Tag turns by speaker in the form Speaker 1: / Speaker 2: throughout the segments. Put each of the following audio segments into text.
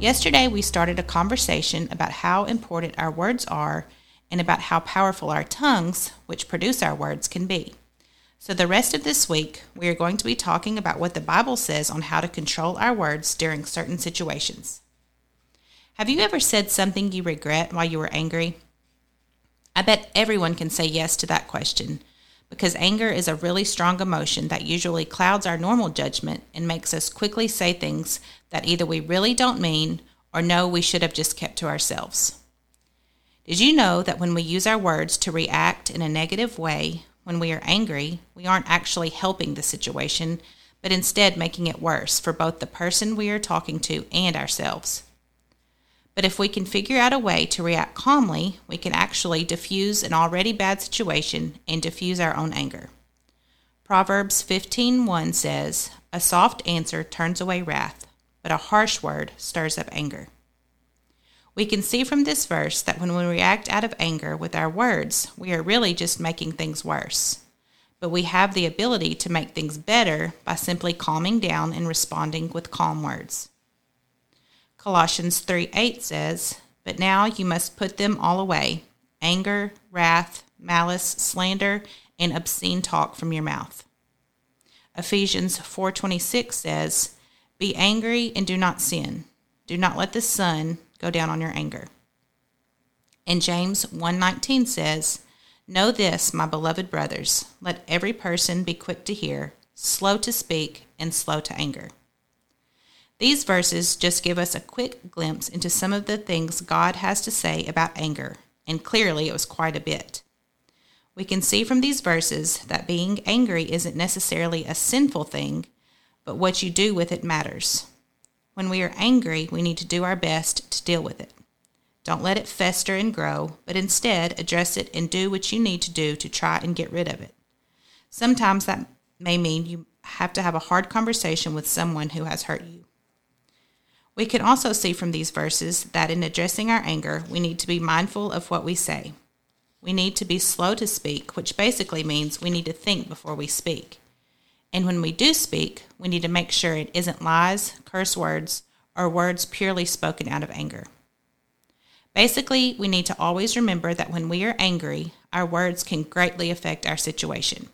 Speaker 1: Yesterday, we started a conversation about how important our words are and about how powerful our tongues, which produce our words, can be. So, the rest of this week, we are going to be talking about what the Bible says on how to control our words during certain situations. Have you ever said something you regret while you were angry? I bet everyone can say yes to that question because anger is a really strong emotion that usually clouds our normal judgment and makes us quickly say things that either we really don't mean or know we should have just kept to ourselves. Did you know that when we use our words to react in a negative way, when we are angry, we aren't actually helping the situation, but instead making it worse for both the person we are talking to and ourselves? But if we can figure out a way to react calmly, we can actually diffuse an already bad situation and diffuse our own anger. Proverbs 15:1 says, "A soft answer turns away wrath, but a harsh word stirs up anger." We can see from this verse that when we react out of anger with our words, we are really just making things worse. But we have the ability to make things better by simply calming down and responding with calm words. Colossians 3 8 says, But now you must put them all away anger, wrath, malice, slander, and obscene talk from your mouth. Ephesians 4:26 says, "Be angry and do not sin. Do not let the sun go down on your anger." And James 1:19 says, "Know this, my beloved brothers, let every person be quick to hear, slow to speak, and slow to anger." These verses just give us a quick glimpse into some of the things God has to say about anger, and clearly it was quite a bit. We can see from these verses that being angry isn't necessarily a sinful thing, but what you do with it matters. When we are angry, we need to do our best to deal with it. Don't let it fester and grow, but instead address it and do what you need to do to try and get rid of it. Sometimes that may mean you have to have a hard conversation with someone who has hurt you. We can also see from these verses that in addressing our anger, we need to be mindful of what we say. We need to be slow to speak, which basically means we need to think before we speak. And when we do speak, we need to make sure it isn't lies, curse words, or words purely spoken out of anger. Basically, we need to always remember that when we are angry, our words can greatly affect our situation.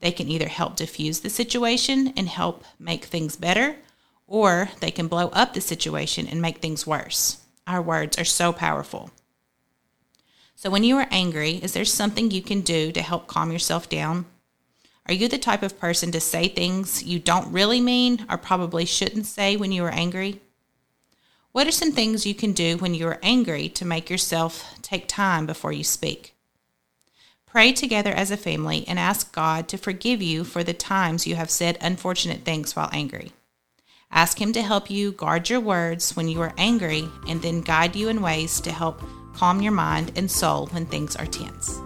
Speaker 1: They can either help diffuse the situation and help make things better, or they can blow up the situation and make things worse. Our words are so powerful. So, when you are angry, is there something you can do to help calm yourself down? Are you the type of person to say things you don't really mean or probably shouldn't say when you are angry? What are some things you can do when you are angry to make yourself take time before you speak? Pray together as a family and ask God to forgive you for the times you have said unfortunate things while angry. Ask Him to help you guard your words when you are angry and then guide you in ways to help calm your mind and soul when things are tense.